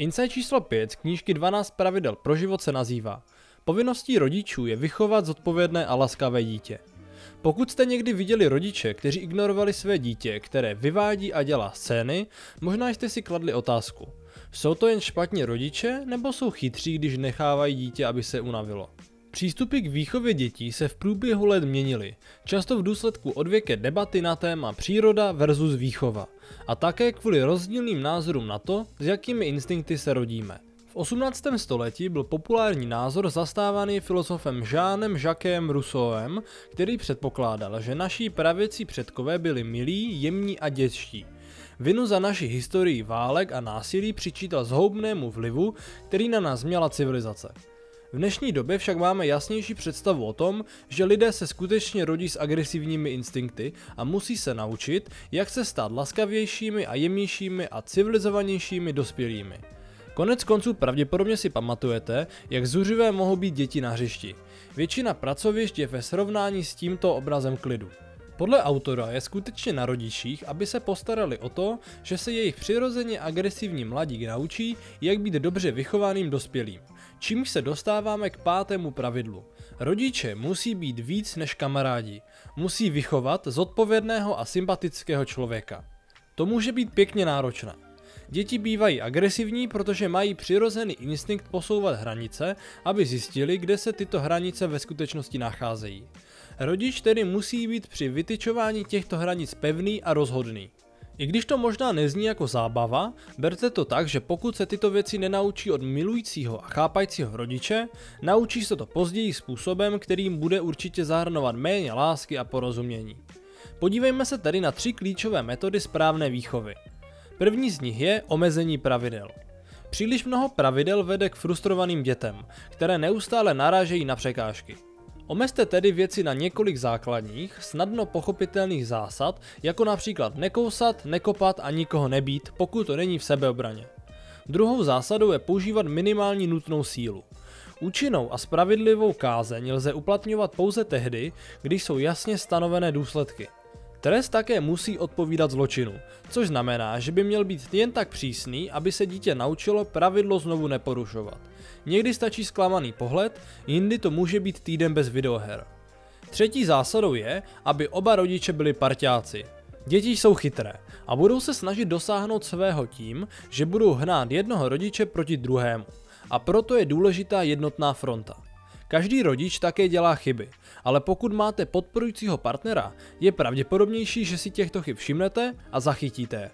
Insight číslo 5 z knížky 12 pravidel pro život se nazývá Povinností rodičů je vychovat zodpovědné a laskavé dítě. Pokud jste někdy viděli rodiče, kteří ignorovali své dítě, které vyvádí a dělá scény, možná jste si kladli otázku. Jsou to jen špatní rodiče, nebo jsou chytří, když nechávají dítě, aby se unavilo? Přístupy k výchově dětí se v průběhu let měnily, často v důsledku odvěké debaty na téma příroda versus výchova a také kvůli rozdílným názorům na to, s jakými instinkty se rodíme. V 18. století byl populární názor zastávaný filozofem Jeanem Jacquem Rousseauem, který předpokládal, že naší pravěcí předkové byli milí, jemní a dětští. Vinu za naši historii válek a násilí přičítal zhoubnému vlivu, který na nás měla civilizace. V dnešní době však máme jasnější představu o tom, že lidé se skutečně rodí s agresivními instinkty a musí se naučit, jak se stát laskavějšími a jemnějšími a civilizovanějšími dospělými. Konec konců pravděpodobně si pamatujete, jak zuřivé mohou být děti na hřišti. Většina pracovišť je ve srovnání s tímto obrazem klidu. Podle autora je skutečně na rodičích, aby se postarali o to, že se jejich přirozeně agresivní mladík naučí, jak být dobře vychovaným dospělým. Čímž se dostáváme k pátému pravidlu. Rodiče musí být víc než kamarádi. Musí vychovat zodpovědného a sympatického člověka. To může být pěkně náročné. Děti bývají agresivní, protože mají přirozený instinkt posouvat hranice, aby zjistili, kde se tyto hranice ve skutečnosti nacházejí. Rodič tedy musí být při vytyčování těchto hranic pevný a rozhodný. I když to možná nezní jako zábava, berte to tak, že pokud se tyto věci nenaučí od milujícího a chápajícího rodiče, naučí se to později způsobem, kterým bude určitě zahrnovat méně lásky a porozumění. Podívejme se tedy na tři klíčové metody správné výchovy. První z nich je omezení pravidel. Příliš mnoho pravidel vede k frustrovaným dětem, které neustále narážejí na překážky. Omezte tedy věci na několik základních, snadno pochopitelných zásad, jako například nekousat, nekopat a nikoho nebít, pokud to není v sebeobraně. Druhou zásadou je používat minimální nutnou sílu. Účinnou a spravedlivou kázeň lze uplatňovat pouze tehdy, když jsou jasně stanovené důsledky. Trest také musí odpovídat zločinu, což znamená, že by měl být jen tak přísný, aby se dítě naučilo pravidlo znovu neporušovat. Někdy stačí zklamaný pohled, jindy to může být týden bez videoher. Třetí zásadou je, aby oba rodiče byli parťáci. Děti jsou chytré a budou se snažit dosáhnout svého tím, že budou hnát jednoho rodiče proti druhému. A proto je důležitá jednotná fronta. Každý rodič také dělá chyby, ale pokud máte podporujícího partnera, je pravděpodobnější, že si těchto chyb všimnete a zachytíte